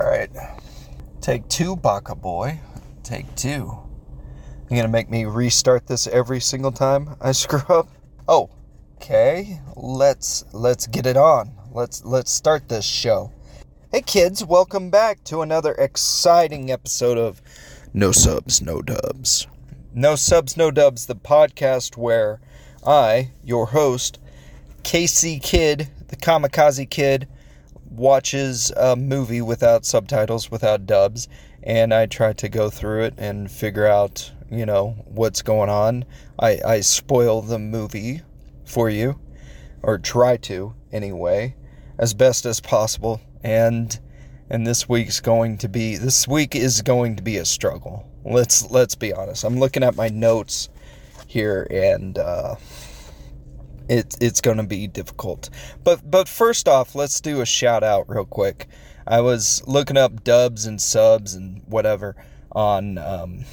All right. Take two, Baka Boy. Take two. You're gonna make me restart this every single time I screw up? Oh, okay. Let's let's get it on. Let's let's start this show. Hey kids, welcome back to another exciting episode of No Subs, No Dubs. No Subs, No Dubs, the podcast where I, your host, Casey Kidd, the Kamikaze Kid, watches a movie without subtitles, without dubs, and I try to go through it and figure out, you know, what's going on. I, I spoil the movie for you, or try to, anyway, as best as possible. And and this week's going to be this week is going to be a struggle. Let's let's be honest. I'm looking at my notes here and uh it, it's going to be difficult. But but first off, let's do a shout out real quick. I was looking up dubs and subs and whatever on um,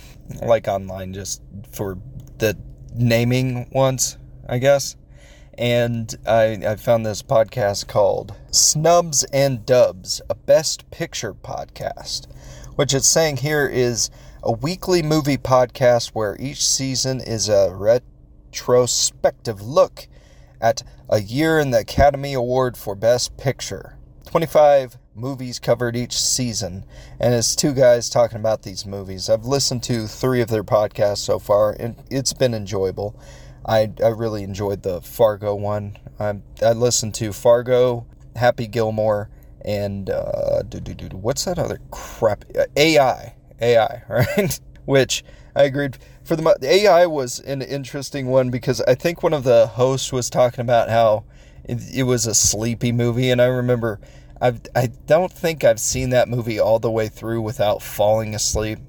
like online just for the naming ones, I guess. And I, I found this podcast called Snubs and Dubs, a Best Picture podcast, which it's saying here is a weekly movie podcast where each season is a retrospective look at a year in the Academy Award for Best Picture. 25 movies covered each season, and it's two guys talking about these movies. I've listened to three of their podcasts so far, and it's been enjoyable. I, I really enjoyed the Fargo one. I, I listened to Fargo, Happy Gilmore, and uh, what's that other crap? AI. AI, right? Which I agreed for the, the AI was an interesting one because I think one of the hosts was talking about how it, it was a sleepy movie, and I remember I I don't think I've seen that movie all the way through without falling asleep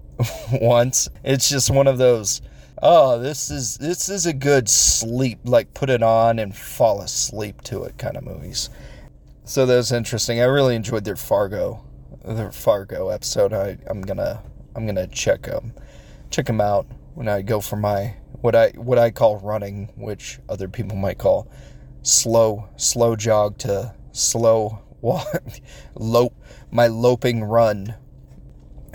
once. It's just one of those oh this is this is a good sleep like put it on and fall asleep to it kind of movies. So that was interesting. I really enjoyed their Fargo their Fargo episode. I I'm gonna I'm gonna check them check them out when I go for my what I what I call running, which other people might call slow slow jog to slow walk, lope my loping run.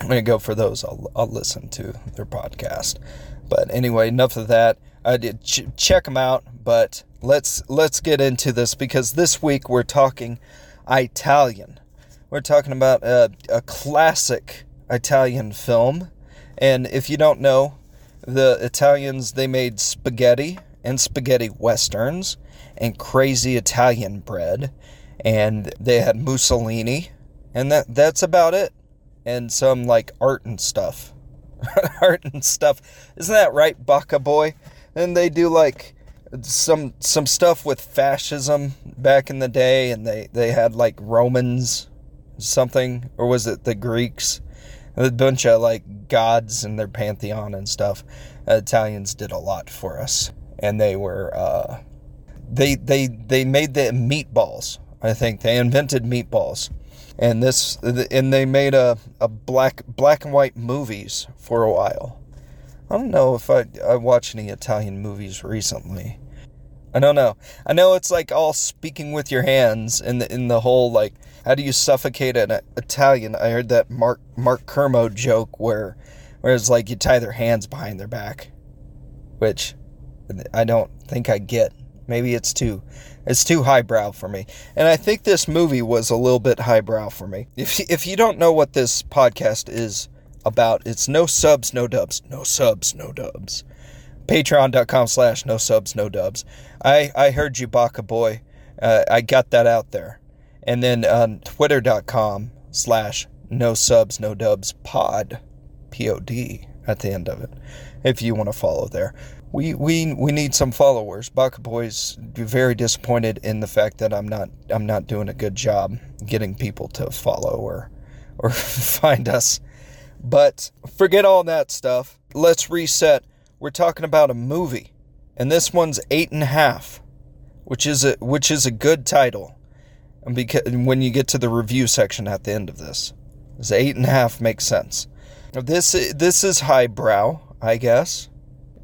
I'm gonna go for those. I'll I'll listen to their podcast. But anyway, enough of that. I did ch- check them out, but let's let's get into this because this week we're talking Italian. We're talking about a, a classic Italian film and if you don't know, the Italians they made spaghetti and spaghetti westerns and crazy Italian bread and they had Mussolini and that that's about it. And some like art and stuff. art and stuff. Isn't that right, Baka boy? And they do like some some stuff with fascism back in the day and they they had like Romans something or was it the Greeks? A bunch of like gods and their pantheon and stuff. Italians did a lot for us, and they were uh, they they they made the meatballs. I think they invented meatballs, and this and they made a, a black black and white movies for a while. I don't know if I I watch any Italian movies recently. I don't know. I know it's like all speaking with your hands in the in the whole like how do you suffocate an Italian? I heard that Mark Mark Kermode joke where where it's like you tie their hands behind their back, which I don't think I get. Maybe it's too it's too highbrow for me. And I think this movie was a little bit highbrow for me. If if you don't know what this podcast is about, it's no subs, no dubs, no subs, no dubs patreon.com slash no subs no dubs i i heard you baka boy uh, i got that out there and then um, on twitter.com slash no subs no dubs pod p-o-d at the end of it if you want to follow there. We we we need some followers. Baka boys very disappointed in the fact that i'm not i'm not doing a good job getting people to follow or or find us. But forget all that stuff. Let's reset. We're talking about a movie, and this one's eight and a half, which is a which is a good title. And because when you get to the review section at the end of this, this eight and a half makes sense. This this is highbrow, I guess,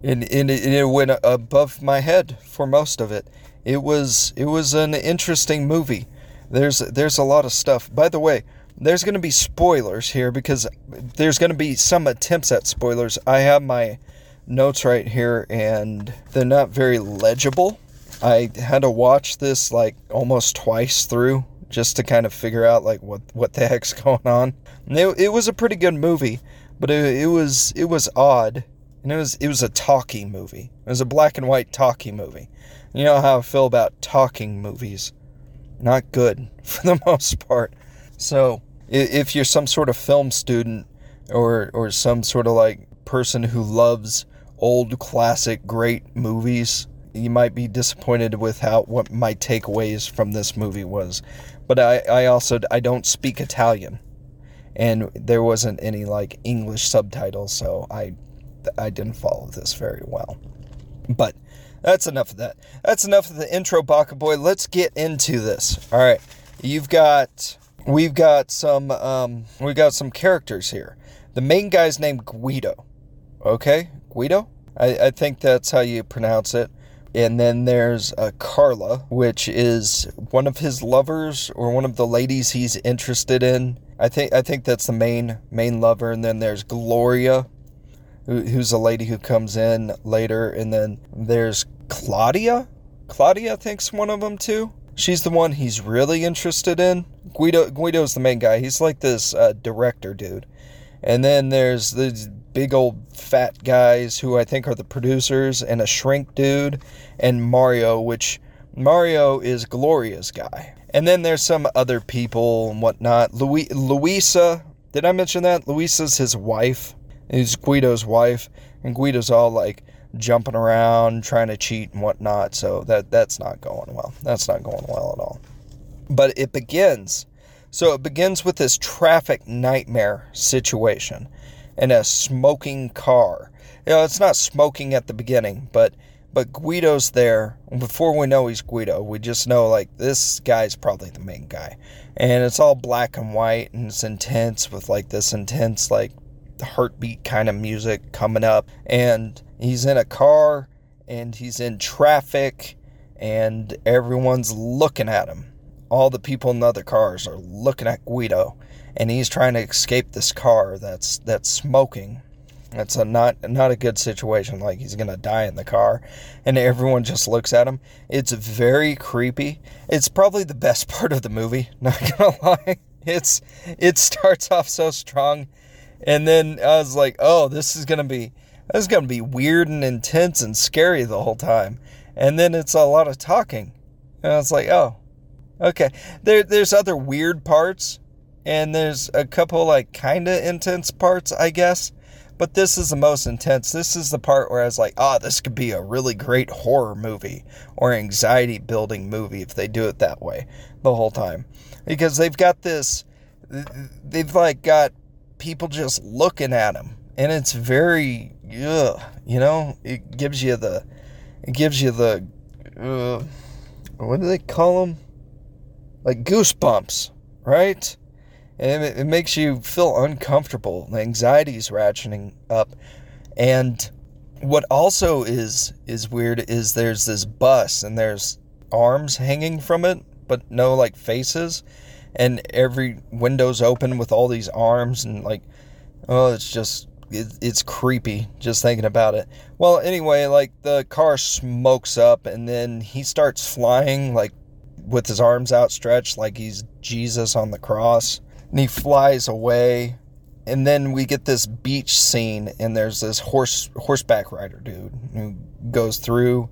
and, and, it, and it went above my head for most of it. It was it was an interesting movie. There's there's a lot of stuff. By the way, there's going to be spoilers here because there's going to be some attempts at spoilers. I have my notes right here and they're not very legible. I had to watch this like almost twice through just to kind of figure out like what what the heck's going on. It, it, was a pretty good movie, but it, it was it was odd, and it was it was a talkie movie. It was a black and white talkie movie. You know how I feel about talking movies. Not good for the most part. So if you're some sort of film student or or some sort of like person who loves old classic great movies, you might be disappointed with how what my takeaways from this movie was. But I, I also I don't speak Italian, and there wasn't any like English subtitles, so I I didn't follow this very well. But that's enough of that. That's enough of the intro, Baka Boy. Let's get into this. All right, you've got we've got some um, we've got some characters here. The main guy's named Guido. Okay, Guido. I, I think that's how you pronounce it. And then there's uh, Carla, which is one of his lovers or one of the ladies he's interested in. I think I think that's the main main lover. And then there's Gloria, who, who's a lady who comes in later. And then there's Claudia. Claudia, think's one of them too. She's the one he's really interested in. Guido Guido's the main guy. He's like this uh, director dude. And then there's the big old fat guys who I think are the producers, and a shrink dude, and Mario, which Mario is Gloria's guy. And then there's some other people and whatnot. Louis, Luisa, did I mention that? Luisa's his wife. He's Guido's wife, and Guido's all like jumping around, trying to cheat and whatnot. So that that's not going well. That's not going well at all. But it begins. So it begins with this traffic nightmare situation in a smoking car. You know, it's not smoking at the beginning, but but Guido's there. Before we know he's Guido, we just know like this guy's probably the main guy. And it's all black and white and it's intense with like this intense like heartbeat kind of music coming up and he's in a car and he's in traffic and everyone's looking at him. All the people in the other cars are looking at Guido and he's trying to escape this car that's that's smoking. That's a not not a good situation. Like he's gonna die in the car, and everyone just looks at him. It's very creepy. It's probably the best part of the movie. Not gonna lie. It's it starts off so strong, and then I was like, oh, this is gonna be this is gonna be weird and intense and scary the whole time. And then it's a lot of talking, and I was like, oh, okay. There there's other weird parts and there's a couple like kind of intense parts, I guess. But this is the most intense. This is the part where I was like, oh, this could be a really great horror movie or anxiety building movie if they do it that way the whole time. Because they've got this, they've like got people just looking at them. And it's very, ugh, you know, it gives you the, it gives you the, uh, what do they call them? Like goosebumps, right? And it, it makes you feel uncomfortable. The anxiety is ratcheting up, and what also is is weird is there's this bus and there's arms hanging from it, but no like faces, and every window's open with all these arms and like, oh, it's just it, it's creepy just thinking about it. Well, anyway, like the car smokes up and then he starts flying like with his arms outstretched like he's Jesus on the cross and he flies away and then we get this beach scene and there's this horse horseback rider dude who goes through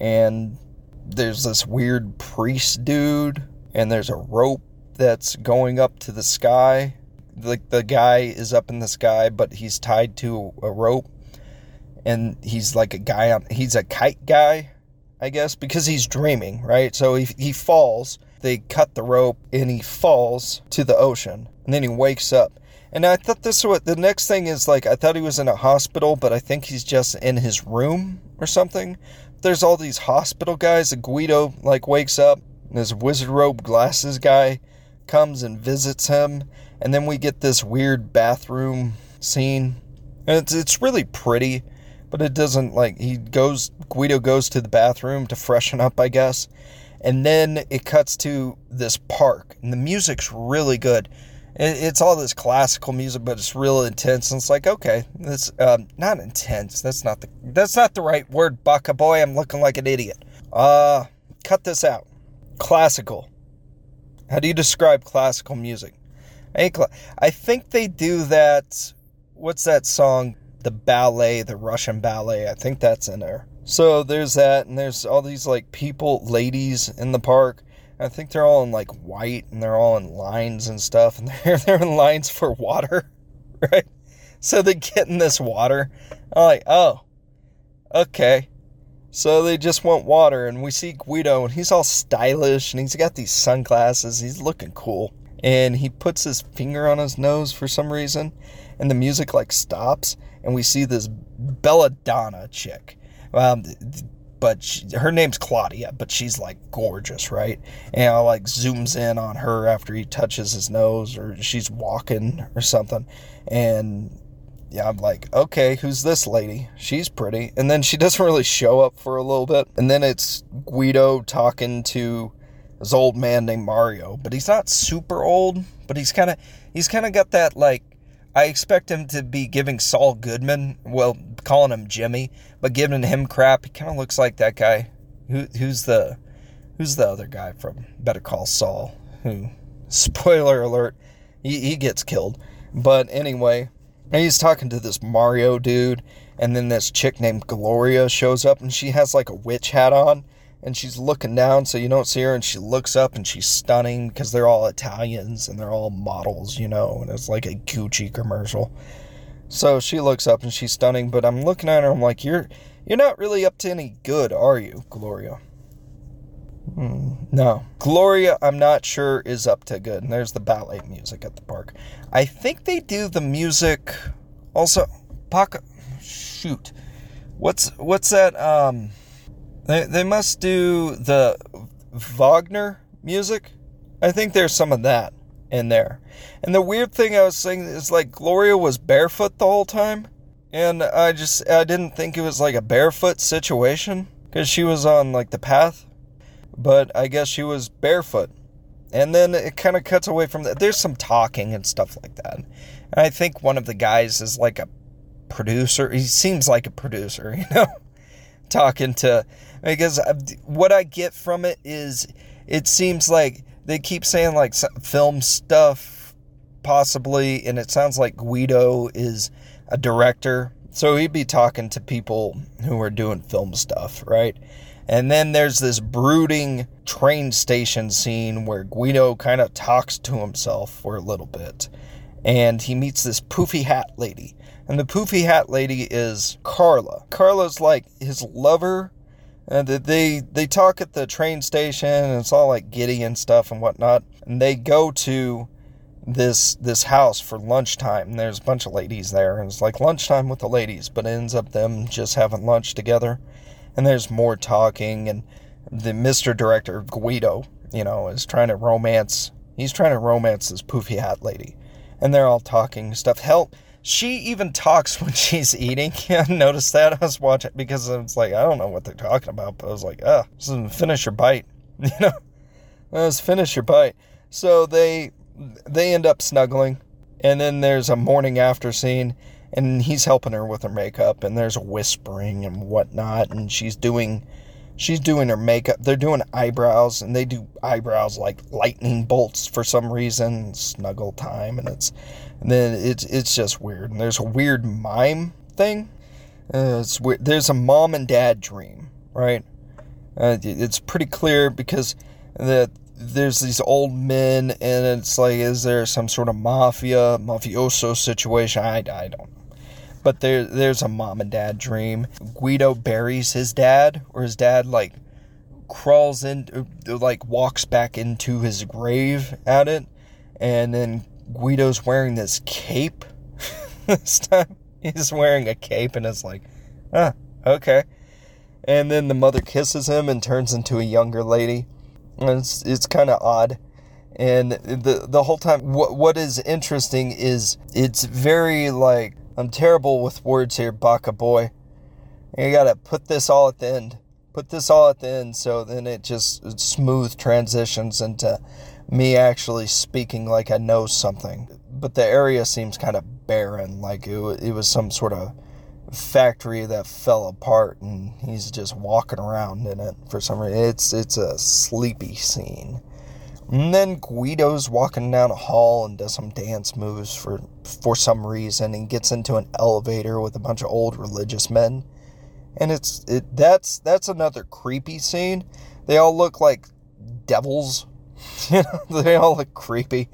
and there's this weird priest dude and there's a rope that's going up to the sky. Like the guy is up in the sky but he's tied to a rope and he's like a guy on he's a kite guy i guess because he's dreaming right? So he, he falls they cut the rope and he falls to the ocean and then he wakes up. And I thought this was the next thing is like I thought he was in a hospital, but I think he's just in his room or something. There's all these hospital guys. Guido like wakes up, and this wizard robe glasses guy comes and visits him, and then we get this weird bathroom scene. And it's it's really pretty, but it doesn't like he goes Guido goes to the bathroom to freshen up, I guess. And then it cuts to this park, and the music's really good. it's all this classical music, but it's real intense. And it's like, okay, that's um, not intense. That's not the that's not the right word, Baka boy. I'm looking like an idiot. Uh, cut this out. Classical. How do you describe classical music? I think, I think they do that. What's that song? The ballet, the Russian ballet. I think that's in there. So there's that, and there's all these like people, ladies in the park. I think they're all in like white, and they're all in lines and stuff, and they're they're in lines for water, right? So they get in this water. I'm like, oh, okay. So they just want water, and we see Guido, and he's all stylish, and he's got these sunglasses. He's looking cool, and he puts his finger on his nose for some reason, and the music like stops, and we see this belladonna chick um, but she, her name's Claudia, but she's like gorgeous, right? And I like zooms in on her after he touches his nose or she's walking or something. And yeah, I'm like, okay, who's this lady? She's pretty. And then she doesn't really show up for a little bit. And then it's Guido talking to this old man named Mario, but he's not super old, but he's kind of he's kind of got that like I expect him to be giving Saul Goodman, well, calling him Jimmy, but giving him crap. He kind of looks like that guy. Who, who's the who's the other guy from Better Call Saul? Who, spoiler alert, he, he gets killed. But anyway, he's talking to this Mario dude, and then this chick named Gloria shows up, and she has like a witch hat on and she's looking down so you don't see her and she looks up and she's stunning because they're all Italians and they're all models, you know, and it's like a Gucci commercial. So she looks up and she's stunning, but I'm looking at her I'm like, "You're you're not really up to any good, are you, Gloria?" Hmm, no. Gloria, I'm not sure is up to good. And there's the ballet music at the park. I think they do the music also Paca shoot. What's what's that um they, they must do the Wagner music. I think there's some of that in there. And the weird thing I was saying is like Gloria was barefoot the whole time. And I just, I didn't think it was like a barefoot situation because she was on like the path. But I guess she was barefoot. And then it kind of cuts away from that. There's some talking and stuff like that. And I think one of the guys is like a producer. He seems like a producer, you know? talking to because uh, what I get from it is it seems like they keep saying like film stuff possibly and it sounds like Guido is a director so he'd be talking to people who are doing film stuff right and then there's this brooding train station scene where Guido kind of talks to himself for a little bit and he meets this poofy hat lady and the poofy hat lady is Carla. Carla's like his lover. And they they talk at the train station and it's all like giddy and stuff and whatnot. And they go to this this house for lunchtime. And there's a bunch of ladies there, and it's like lunchtime with the ladies, but it ends up them just having lunch together. And there's more talking, and the Mr. Director Guido, you know, is trying to romance. He's trying to romance this poofy hat lady, and they're all talking stuff. Hell, she even talks when she's eating. I noticed that. I was watching because it's like, I don't know what they're talking about, but I was like, ah, oh, finish your bite. You know? Let's finish your bite. So they they end up snuggling. And then there's a morning after scene and he's helping her with her makeup and there's whispering and whatnot and she's doing she's doing her makeup they're doing eyebrows and they do eyebrows like lightning bolts for some reason snuggle time and it's and then it's it's just weird. And there's a weird mime thing. Uh, it's weird. There's a mom and dad dream, right? Uh, it's pretty clear because that there's these old men, and it's like, is there some sort of mafia, mafioso situation? I, I don't know. But there, there's a mom and dad dream. Guido buries his dad, or his dad like crawls in, like walks back into his grave at it, and then Guido's wearing this cape this time. He's wearing a cape and it's like, ah, okay. And then the mother kisses him and turns into a younger lady. It's it's kind of odd. And the the whole time, what what is interesting is it's very like I'm terrible with words here, Baka boy. You gotta put this all at the end. Put this all at the end, so then it just smooth transitions into me actually speaking like I know something. But the area seems kind of barren, like it, it was some sort of factory that fell apart and he's just walking around in it for some reason. It's it's a sleepy scene. And then Guido's walking down a hall and does some dance moves for for some reason and gets into an elevator with a bunch of old religious men. And it's it that's that's another creepy scene. They all look like devils. you know, they all look creepy.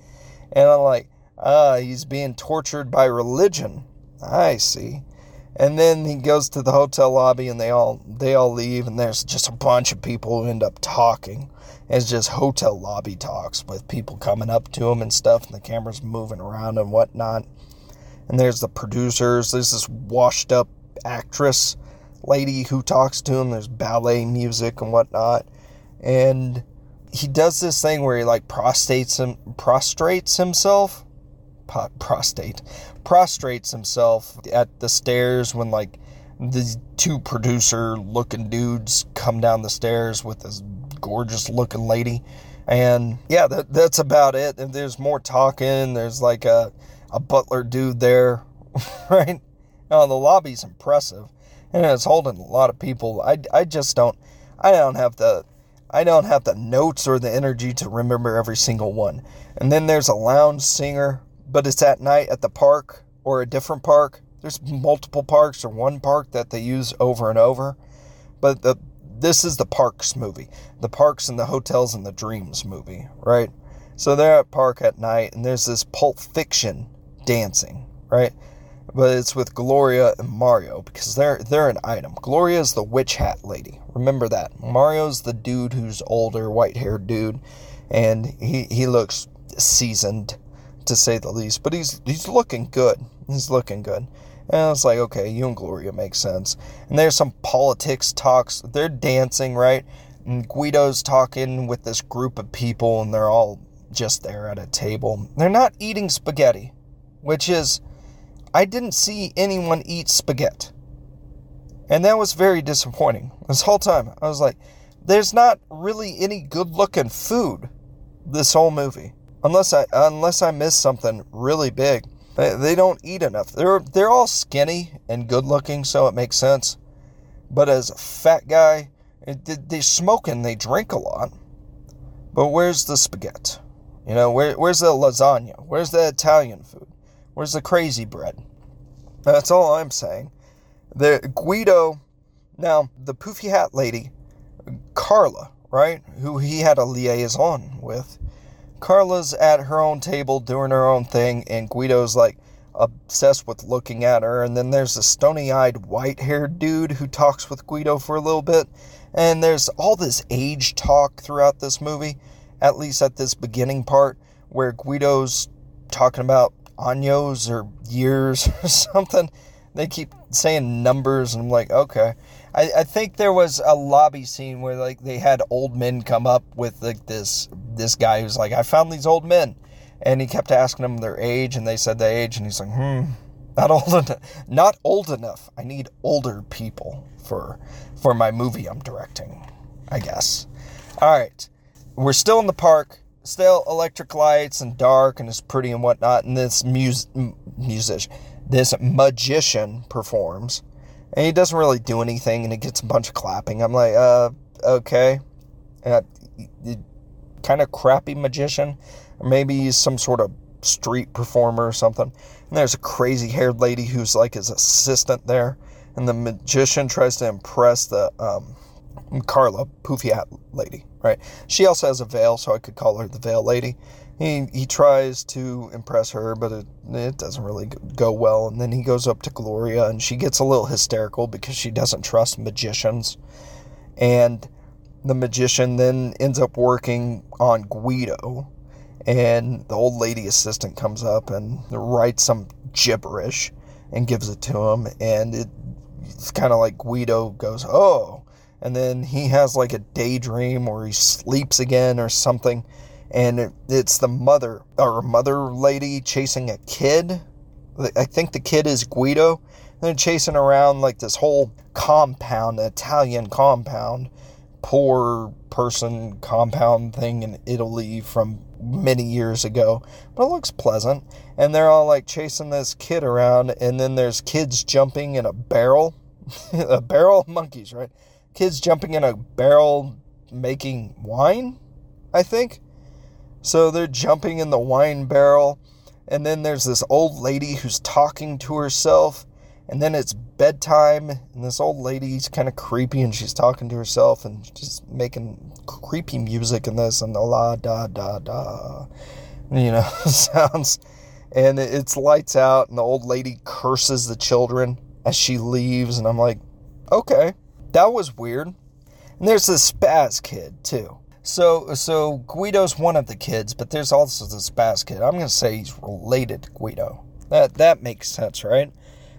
And I'm like, ah, he's being tortured by religion. I see. And then he goes to the hotel lobby and they all they all leave and there's just a bunch of people who end up talking. It's just hotel lobby talks with people coming up to him and stuff and the camera's moving around and whatnot. And there's the producers. There's this washed up actress lady who talks to him. There's ballet music and whatnot. And he does this thing where he like prostrates him prostrates himself prostate prostrates himself at the stairs when like the two producer looking dudes come down the stairs with this gorgeous looking lady. And yeah that, that's about it. And there's more talking. There's like a, a butler dude there right? Now the lobby's impressive and it's holding a lot of people. I, I just don't i don't have the I don't have the notes or the energy to remember every single one. And then there's a lounge singer but it's at night at the park or a different park. There's multiple parks or one park that they use over and over. But the this is the parks movie. The parks and the hotels and the dreams movie, right? So they're at park at night and there's this pulp fiction dancing, right? But it's with Gloria and Mario because they're they're an item. Gloria's the witch hat lady. Remember that. Mario's the dude who's older, white haired dude, and he, he looks seasoned to say the least. But he's he's looking good. He's looking good. And I was like, okay, you and Gloria make sense. And there's some politics talks. They're dancing, right? And Guido's talking with this group of people, and they're all just there at a table. They're not eating spaghetti, which is, I didn't see anyone eat spaghetti. And that was very disappointing. This whole time, I was like, there's not really any good looking food this whole movie unless I unless I miss something really big. They, they don't eat enough. They're they're all skinny and good looking, so it makes sense. But as a fat guy, they smoke and they drink a lot. But where's the spaghetti? You know, where, where's the lasagna? Where's the Italian food? Where's the crazy bread? That's all I'm saying. The Guido, now the poofy hat lady, Carla, right, who he had a liaison with, Carla's at her own table doing her own thing, and Guido's like obsessed with looking at her. And then there's a stony eyed, white haired dude who talks with Guido for a little bit. And there's all this age talk throughout this movie, at least at this beginning part, where Guido's talking about años or years or something. They keep saying numbers, and I'm like, okay. I, I think there was a lobby scene where like they had old men come up with like this this guy who's like, I found these old men, and he kept asking them their age, and they said their age, and he's like, hmm, not old enough, not old enough. I need older people for for my movie I'm directing, I guess. All right, we're still in the park, still electric lights and dark, and it's pretty and whatnot, and this mus- musician, this magician performs and he doesn't really do anything, and he gets a bunch of clapping. I'm like, uh, okay, uh, kind of crappy magician, or maybe he's some sort of street performer or something. And there's a crazy haired lady who's like his assistant there, and the magician tries to impress the um, Carla, poofy hat lady, right? She also has a veil, so I could call her the veil lady he he tries to impress her, but it it doesn't really go well. And then he goes up to Gloria, and she gets a little hysterical because she doesn't trust magicians. And the magician then ends up working on Guido, and the old lady assistant comes up and writes some gibberish and gives it to him, and it, it's kind of like Guido goes, "Oh," and then he has like a daydream or he sleeps again or something and it's the mother or mother lady chasing a kid. I think the kid is Guido. And They're chasing around like this whole compound, Italian compound, poor person compound thing in Italy from many years ago, but it looks pleasant. And they're all like chasing this kid around, and then there's kids jumping in a barrel, a barrel of monkeys, right? Kids jumping in a barrel making wine, I think. So they're jumping in the wine barrel, and then there's this old lady who's talking to herself and then it's bedtime, and this old lady's kind of creepy, and she's talking to herself and just making creepy music and this and the la da da da, you know, sounds. And it's lights out, and the old lady curses the children as she leaves, and I'm like, okay, that was weird. And there's this spaz kid too. So so Guido's one of the kids, but there's also this spaz kid. I'm gonna say he's related to Guido. That that makes sense, right?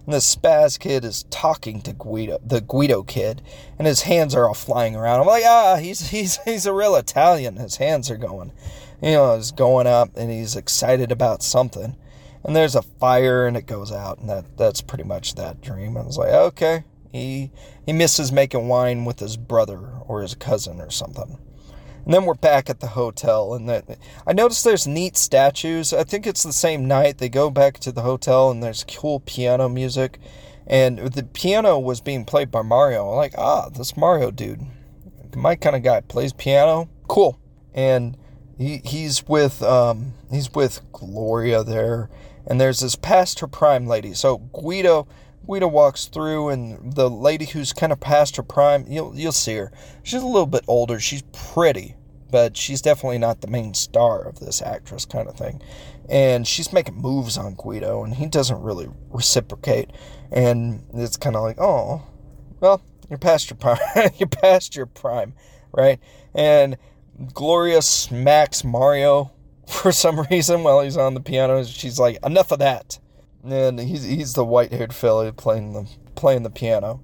And the spaz kid is talking to Guido, the Guido kid, and his hands are all flying around. I'm like, ah, he's he's he's a real Italian. His hands are going, you know, he's going up, and he's excited about something. And there's a fire, and it goes out, and that that's pretty much that dream. I was like, okay, he he misses making wine with his brother or his cousin or something. And then we're back at the hotel, and that I noticed there's neat statues. I think it's the same night they go back to the hotel, and there's cool piano music, and the piano was being played by Mario. I'm like, ah, this Mario dude, my kind of guy, plays piano. Cool, and he he's with um he's with Gloria there, and there's this past her prime lady. So Guido. Guido walks through, and the lady who's kind of past her prime, you'll you'll see her. She's a little bit older. She's pretty, but she's definitely not the main star of this actress kind of thing. And she's making moves on Guido, and he doesn't really reciprocate. And it's kind of like, oh, well, you're past your prime. you're past your prime, right? And Gloria smacks Mario for some reason while he's on the piano. She's like, enough of that and he's he's the white-haired fella playing the playing the piano.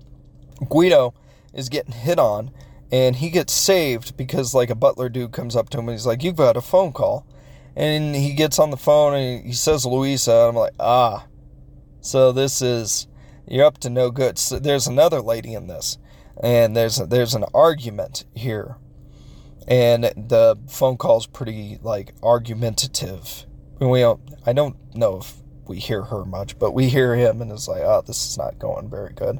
Guido is getting hit on, and he gets saved because like a butler dude comes up to him and he's like, "You've got a phone call," and he gets on the phone and he says Luisa. And I'm like, ah, so this is you're up to no good. So there's another lady in this, and there's there's an argument here, and the phone call's pretty like argumentative. We don't. I don't know if we hear her much, but we hear him and it's like, oh, this is not going very good.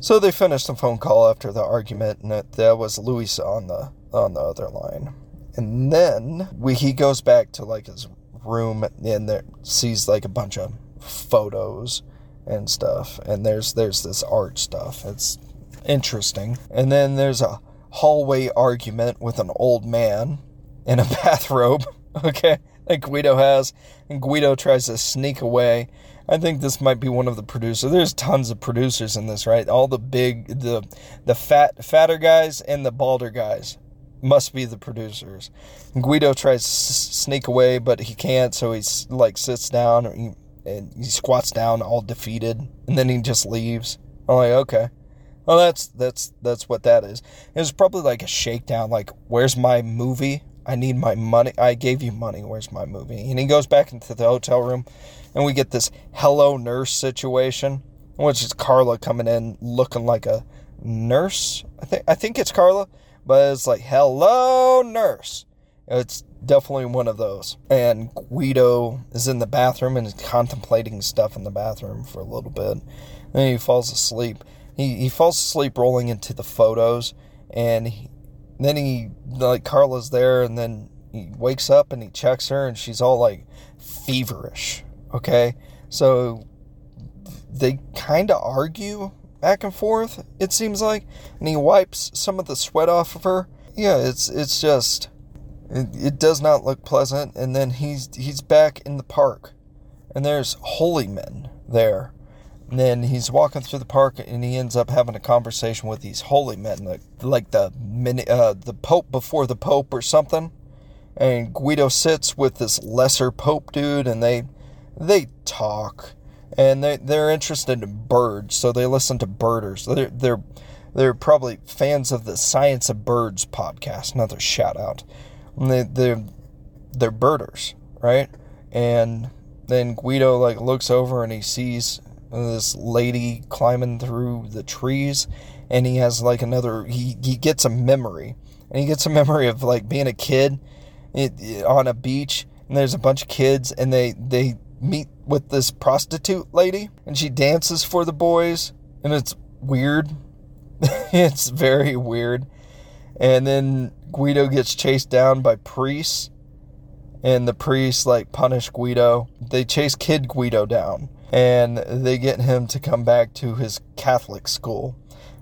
So they finished the phone call after the argument, and it, that was Luis on the on the other line. And then we, he goes back to like his room and there sees like a bunch of photos and stuff. And there's there's this art stuff. It's interesting. And then there's a hallway argument with an old man in a bathrobe. Okay that Guido has, and Guido tries to sneak away. I think this might be one of the producers. There's tons of producers in this, right? All the big, the the fat, fatter guys and the balder guys must be the producers. And Guido tries to sneak away, but he can't, so he's like sits down and he, and he squats down, all defeated, and then he just leaves. I'm like, okay. Well, that's that's that's what that is. It was probably like a shakedown, like, where's my movie? I need my money. I gave you money. Where's my movie? And he goes back into the hotel room, and we get this hello nurse situation, which is Carla coming in looking like a nurse. I think I think it's Carla, but it's like hello nurse. It's definitely one of those. And Guido is in the bathroom and is contemplating stuff in the bathroom for a little bit. Then he falls asleep. He he falls asleep rolling into the photos, and he, then he like Carla's there, and then he wakes up and he checks her, and she's all like feverish. Okay, so they kind of argue back and forth. It seems like, and he wipes some of the sweat off of her. Yeah, it's it's just it, it does not look pleasant. And then he's he's back in the park, and there's holy men there and then he's walking through the park and he ends up having a conversation with these holy men, like, like the uh, the Pope before the Pope or something. And Guido sits with this lesser Pope dude, and they they talk, and they they're interested in birds, so they listen to birders. They're they're they're probably fans of the Science of Birds podcast. Another shout out. And they they're they're birders, right? And then Guido like looks over and he sees this lady climbing through the trees and he has like another he, he gets a memory and he gets a memory of like being a kid on a beach, and there's a bunch of kids, and they they meet with this prostitute lady, and she dances for the boys, and it's weird. it's very weird. And then Guido gets chased down by priests, and the priests like punish Guido. They chase Kid Guido down, and they get him to come back to his Catholic school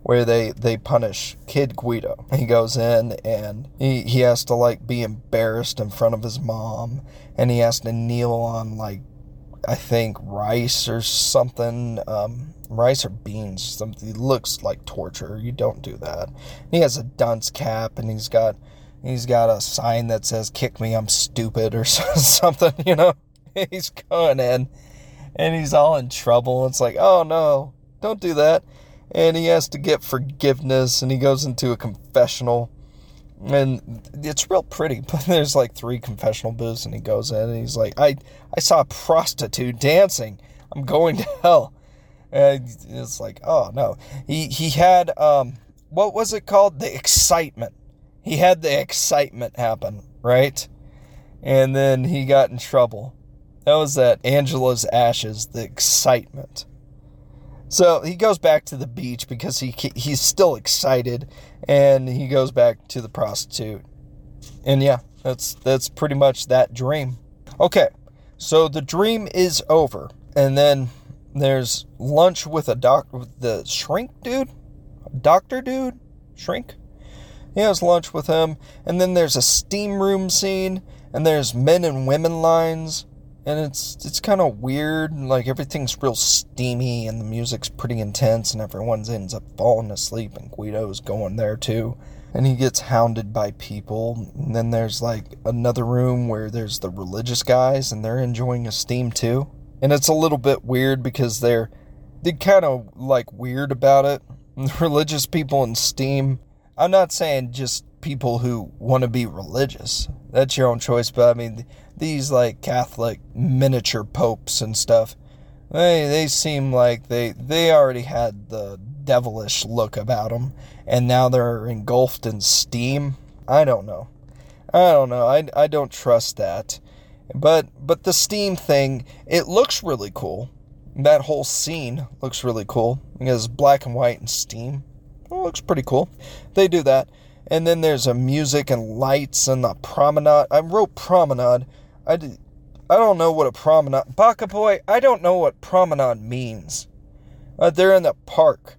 where they they punish kid Guido. He goes in and he, he has to like be embarrassed in front of his mom and he has to kneel on like I think rice or something um, rice or beans something. It looks like torture. You don't do that. He has a dunce cap and he's got he's got a sign that says kick me I'm stupid or something you know? He's going in and he's all in trouble. It's like oh no don't do that. And he has to get forgiveness and he goes into a confessional. And it's real pretty but there's like three confessional booths and he goes in and he's like i i saw a prostitute dancing. I'm going to hell. And it's like oh no. He he had um what was it called? The excitement. He had the excitement happen right? And then he got in trouble that was that angela's ashes the excitement so he goes back to the beach because he he's still excited, and he goes back to the prostitute. And yeah, that's that's pretty much that dream. Okay, so the dream is over, and then there's lunch with a doc, with the shrink dude, doctor dude, shrink. He has lunch with him, and then there's a steam room scene, and there's men and women lines, and it's it's kind of weird. Like everything's real steamy, and the music's pretty intense, and everyone ends up falling asleep, and Guido's going there too. And he gets hounded by people. And then there's like another room where there's the religious guys, and they're enjoying a steam too. And it's a little bit weird because they're they kind of like weird about it. Religious people in Steam. I'm not saying just people who want to be religious. That's your own choice, but I mean these like Catholic miniature popes and stuff, they they seem like they they already had the devilish look about them, and now they're engulfed in steam. I don't know. I don't know. I, I don't trust that. But but the steam thing, it looks really cool. That whole scene looks really cool because black and white and steam. It looks pretty cool. They do that. And then there's a music and lights and the promenade. I wrote promenade I I don't know what a promenade. Baka boy, I don't know what promenade means. Uh, they're in the park,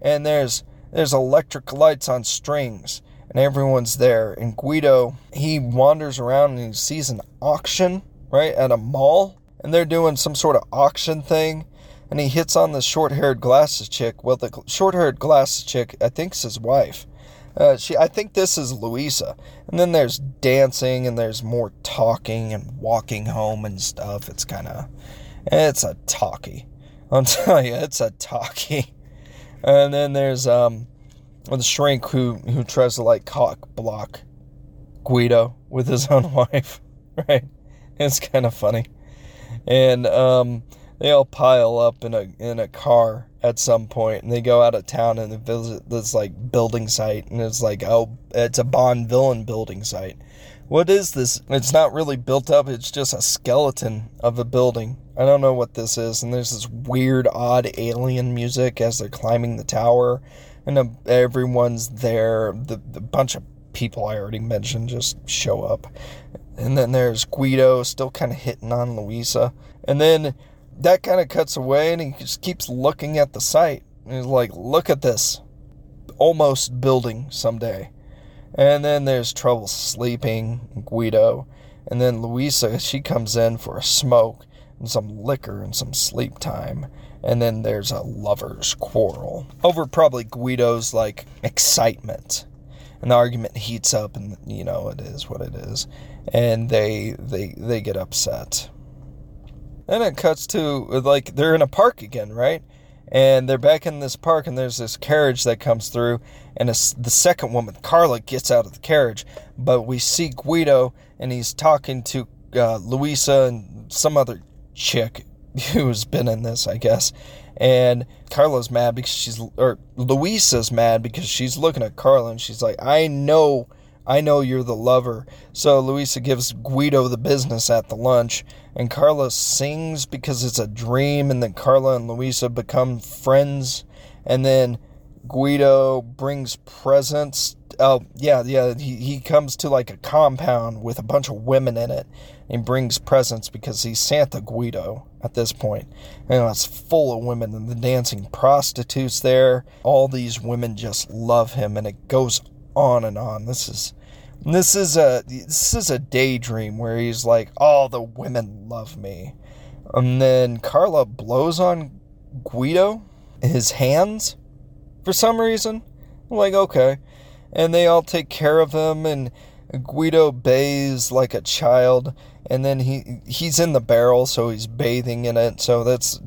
and there's there's electric lights on strings, and everyone's there. And Guido, he wanders around and he sees an auction right at a mall, and they're doing some sort of auction thing. And he hits on the short-haired glasses chick. Well, the short-haired glasses chick, I think, is his wife. Uh, she, I think this is Luisa, and then there's dancing, and there's more talking and walking home and stuff. It's kind of, it's a talkie. I'll tell you, it's a talkie. And then there's um, the shrink who who tries to like cock block Guido with his own wife, right? It's kind of funny, and um, they all pile up in a in a car at some point and they go out of town and they visit this like building site and it's like oh it's a bond villain building site. What is this? It's not really built up it's just a skeleton of a building. I don't know what this is and there's this weird odd alien music as they're climbing the tower and um, everyone's there. The, the bunch of people i already mentioned just show up. And then there's guido still kind of hitting on luisa and then that kind of cuts away and he just keeps looking at the site. And he's like, look at this. Almost building someday. And then there's trouble sleeping, Guido. And then Luisa, she comes in for a smoke and some liquor and some sleep time. And then there's a lover's quarrel over probably Guido's like excitement. And the argument heats up and you know it is what it is. And they they they get upset. Then it cuts to like they're in a park again, right? And they're back in this park, and there's this carriage that comes through, and the second woman, Carla, gets out of the carriage. But we see Guido, and he's talking to uh, Luisa and some other chick who's been in this, I guess. And Carla's mad because she's, or Luisa's mad because she's looking at Carla, and she's like, I know I know you're the lover. So Luisa gives Guido the business at the lunch, and Carla sings because it's a dream, and then Carla and Luisa become friends, and then Guido brings presents. Oh, yeah, yeah. He, he comes to like a compound with a bunch of women in it and brings presents because he's Santa Guido at this point. And it's full of women and the dancing prostitutes there. All these women just love him and it goes on and on. This is this is a this is a daydream where he's like, "All the women love me," and then Carla blows on Guido, his hands, for some reason. I'm like, okay, and they all take care of him, and Guido bathes like a child, and then he he's in the barrel, so he's bathing in it. So that's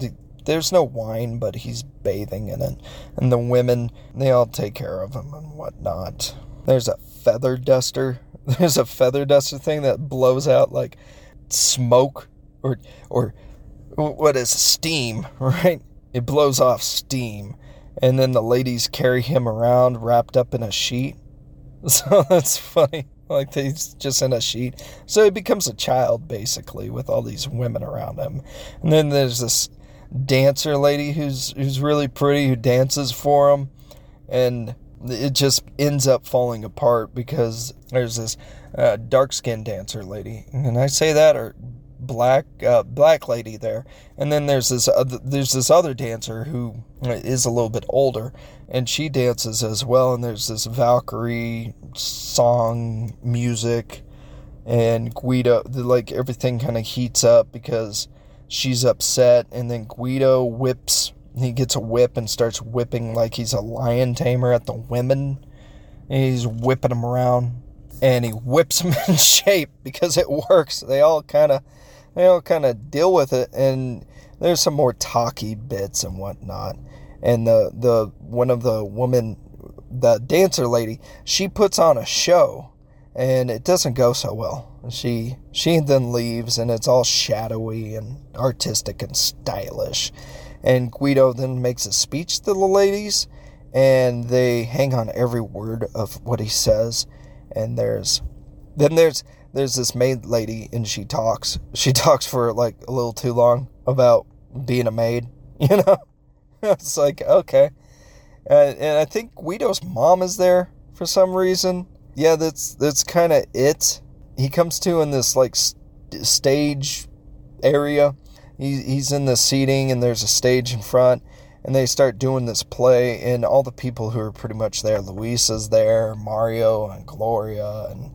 there's no wine, but he's bathing in it, and the women they all take care of him and whatnot. There's a feather duster. There's a feather duster thing that blows out like smoke or or what is steam, right? It blows off steam. And then the ladies carry him around wrapped up in a sheet. So that's funny. Like he's just in a sheet. So he becomes a child basically with all these women around him. And then there's this dancer lady who's who's really pretty who dances for him and it just ends up falling apart because there's this uh, dark skinned dancer lady, and I say that or black uh, black lady there, and then there's this other, there's this other dancer who is a little bit older, and she dances as well, and there's this Valkyrie song music, and Guido like everything kind of heats up because she's upset, and then Guido whips he gets a whip and starts whipping like he's a lion tamer at the women. And he's whipping them around, and he whips them in shape because it works. They all kind of, they all kind of deal with it, and there's some more talky bits and whatnot. And the the one of the woman, the dancer lady, she puts on a show, and it doesn't go so well. She she then leaves, and it's all shadowy and artistic and stylish and Guido then makes a speech to the ladies, and they hang on every word of what he says. And there's then there's there's this maid lady, and she talks. She talks for like a little too long about being a maid. You know, it's like okay, and, and I think Guido's mom is there for some reason. Yeah, that's that's kind of it. He comes to in this like st- stage area he, he's in the seating and there's a stage in front and they start doing this play and all the people who are pretty much there luisa's there mario and gloria and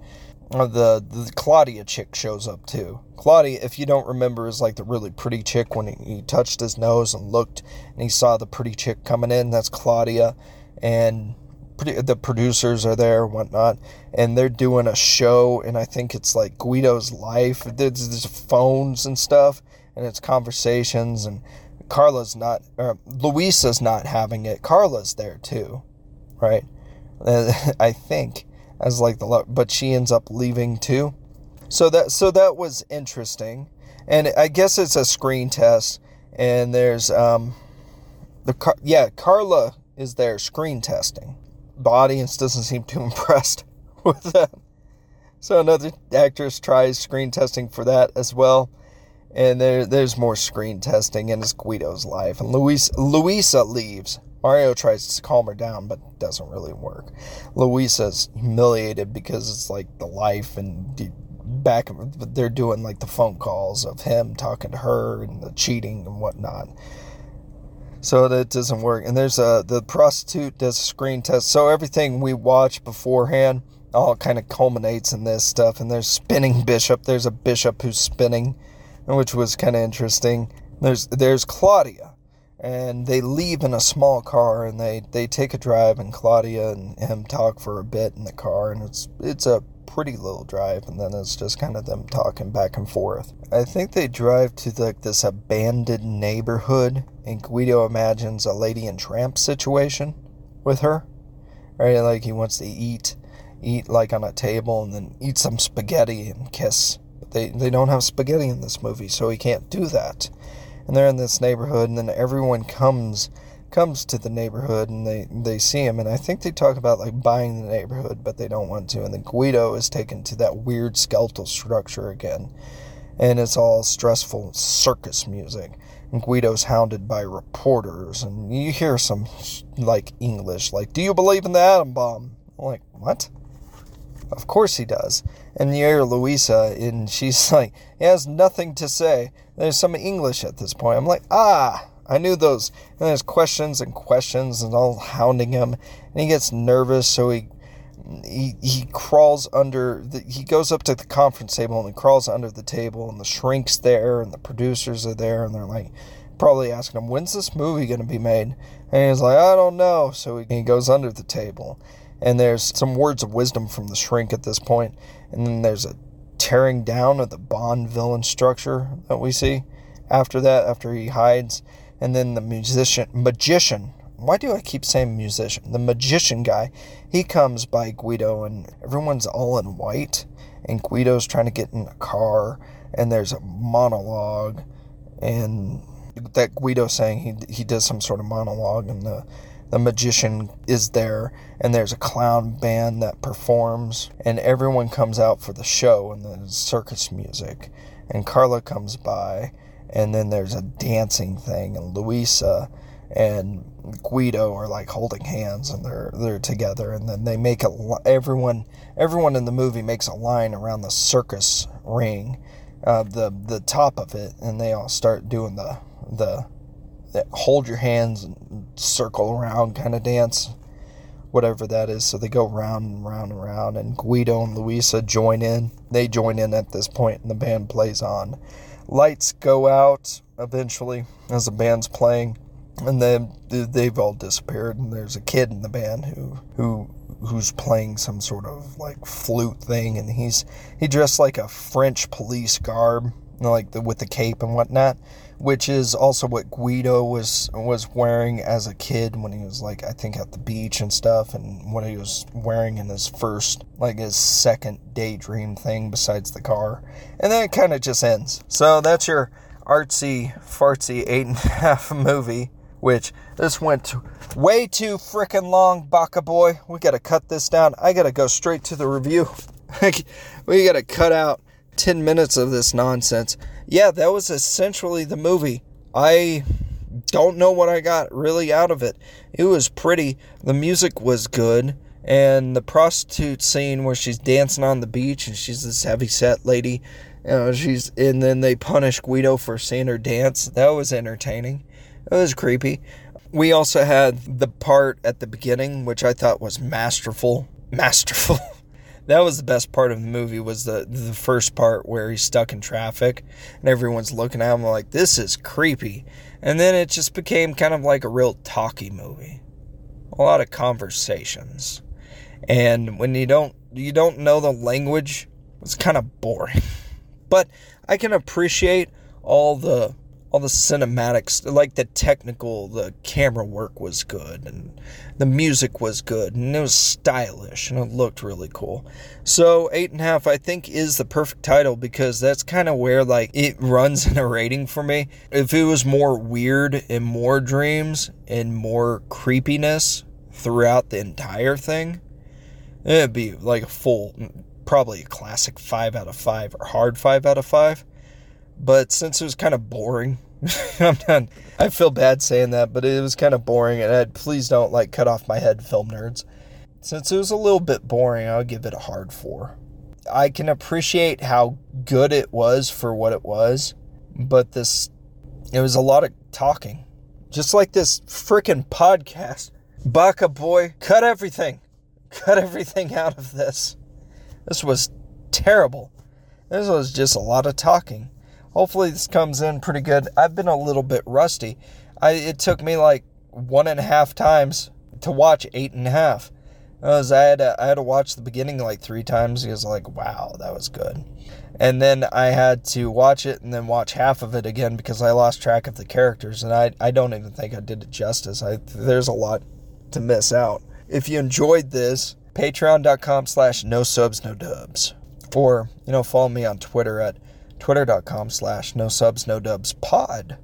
uh, the, the claudia chick shows up too. Claudia if you don't remember is like the really pretty chick when he, he touched his nose and looked and he saw the pretty chick coming in. That's claudia and the producers are there whatnot and they're doing a show and i think it's like guido's life. There's, there's phones and stuff and it's conversations and Carla's not or Luisa's not having it. Carla's there too, right? I think as like the but she ends up leaving too. So that so that was interesting. And I guess it's a screen test and there's um the car yeah, Carla is there screen testing. The audience doesn't seem too impressed with that. So another actress tries screen testing for that as well and there there's more screen testing and it's Guido's life. And Luis Luisa leaves. Mario tries to calm her down, but doesn't really work. Luisa's humiliated because it's like the life and back they're doing like the phone calls of him talking to her and the cheating and whatnot. So that doesn't work. And there's a the prostitute does a screen test. So everything we watch beforehand all kind of culminates in this stuff. And there's spinning bishop. There's a bishop who's spinning which was kind of interesting. There's there's Claudia, and they leave in a small car, and they they take a drive, and Claudia and him talk for a bit in the car, and it's it's a pretty little drive, and then it's just kind of them talking back and forth. I think they drive to like this abandoned neighborhood, and Guido imagines a lady and tramp situation with her, right? Like he wants to eat, eat like on a table, and then eat some spaghetti and kiss they, they don't have spaghetti in this movie, so he can't do that. And they're in this neighborhood, and then everyone comes comes to the neighborhood and they, they see him. And I think they talk about like buying the neighborhood but they don't want to. And then Guido is taken to that weird skeletal structure again. And it's all stressful circus music. And Guido's hounded by reporters and you hear some like English like do you believe in the atom bomb? I'm like what? Of course he does and you hear Luisa and she's like he has nothing to say there's some English at this point I'm like ah I knew those. And there's questions and questions and all hounding him, and he gets nervous, so he he he crawls under. The, he goes up to the conference table and he crawls under the table, and the shrink's there, and the producers are there, and they're like probably asking him, "When's this movie going to be made?" And he's like, "I don't know." So he, he goes under the table, and there's some words of wisdom from the shrink at this point, and then there's a tearing down of the Bond villain structure that we see after that, after he hides. And then the musician magician. Why do I keep saying musician? The magician guy, he comes by Guido and everyone's all in white. And Guido's trying to get in a car and there's a monologue. And that Guido saying he he does some sort of monologue and the the magician is there and there's a clown band that performs and everyone comes out for the show and the circus music. And Carla comes by and then there's a dancing thing, and Luisa and Guido are like holding hands, and they're they're together, and then they make a everyone everyone in the movie makes a line around the circus ring, uh, the the top of it, and they all start doing the the, the hold your hands and circle around kind of dance whatever that is. So they go round and round and round, and Guido and Luisa join in. They join in at this point, and the band plays on lights go out eventually as the band's playing and then they've all disappeared and there's a kid in the band who who who's playing some sort of like flute thing and he's he dressed like a french police garb like the, with the cape and whatnot which is also what Guido was was wearing as a kid when he was like I think at the beach and stuff and what he was wearing in his first like his second daydream thing besides the car. And then it kind of just ends. So that's your artsy fartsy eight and a half movie which this went way too freaking long baka boy. We gotta cut this down. I gotta go straight to the review. We gotta cut out 10 minutes of this nonsense. Yeah, that was essentially the movie. I don't know what I got really out of it. It was pretty. The music was good. And the prostitute scene where she's dancing on the beach and she's this heavy set lady. You know, she's and then they punish Guido for seeing her dance. That was entertaining. It was creepy. We also had the part at the beginning, which I thought was masterful. Masterful. that was the best part of the movie was the the first part where he's stuck in traffic and everyone's looking at him like this is creepy. And then it just became kind of like a real talky movie. A lot of conversations. And when you don't you don't know the language it's kind of boring. But i can appreciate all the all the cinematics, like the technical, the camera work was good, and the music was good, and it was stylish, and it looked really cool. So eight and a half, I think, is the perfect title because that's kind of where like it runs in a rating for me. If it was more weird and more dreams and more creepiness throughout the entire thing, it'd be like a full, probably a classic five out of five or hard five out of five. But since it was kind of boring, I'm not, I feel bad saying that, but it was kind of boring. And I'd, please don't like cut off my head, film nerds. Since it was a little bit boring, I'll give it a hard four. I can appreciate how good it was for what it was, but this, it was a lot of talking. Just like this freaking podcast. Baka boy, cut everything. Cut everything out of this. This was terrible. This was just a lot of talking. Hopefully this comes in pretty good. I've been a little bit rusty. I it took me like one and a half times to watch eight and a half. Because I had to, I had to watch the beginning like three times because like wow that was good, and then I had to watch it and then watch half of it again because I lost track of the characters and I I don't even think I did it justice. I there's a lot to miss out. If you enjoyed this, patreon.com slash no subs no dubs, or you know follow me on Twitter at twitter.com slash no subs no dubs pod.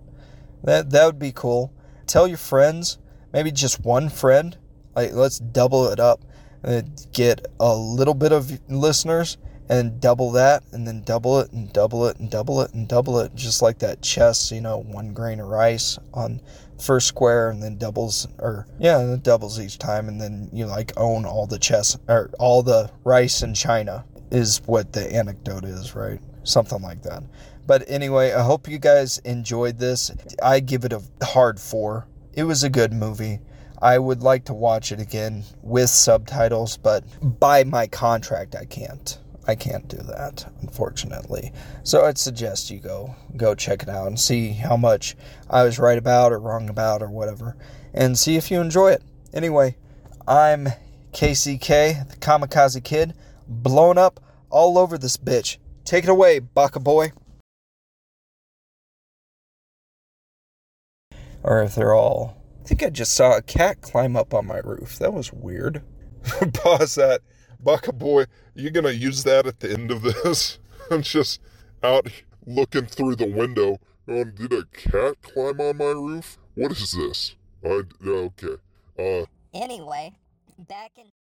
That, that would be cool. Tell your friends. maybe just one friend. Like let's double it up, and get a little bit of listeners, and double that, and then double it, and double it, and double it, and double it, just like that chess. You know, one grain of rice on first square, and then doubles, or yeah, it doubles each time, and then you like own all the chess or all the rice in China is what the anecdote is, right? Something like that. But anyway, I hope you guys enjoyed this. I give it a hard four. It was a good movie. I would like to watch it again with subtitles, but by my contract, I can't. I can't do that, unfortunately. So I'd suggest you go go check it out and see how much I was right about or wrong about or whatever, and see if you enjoy it. Anyway, I'm KCK, the Kamikaze Kid, blown up all over this bitch. Take it away, Baka Boy. Or if they're all. I think I just saw a cat climb up on my roof. That was weird. Pause that. Baka boy, you gonna use that at the end of this? I'm just out looking through the window. Oh, did a cat climb on my roof? What is this? I okay. Uh. Anyway, back in.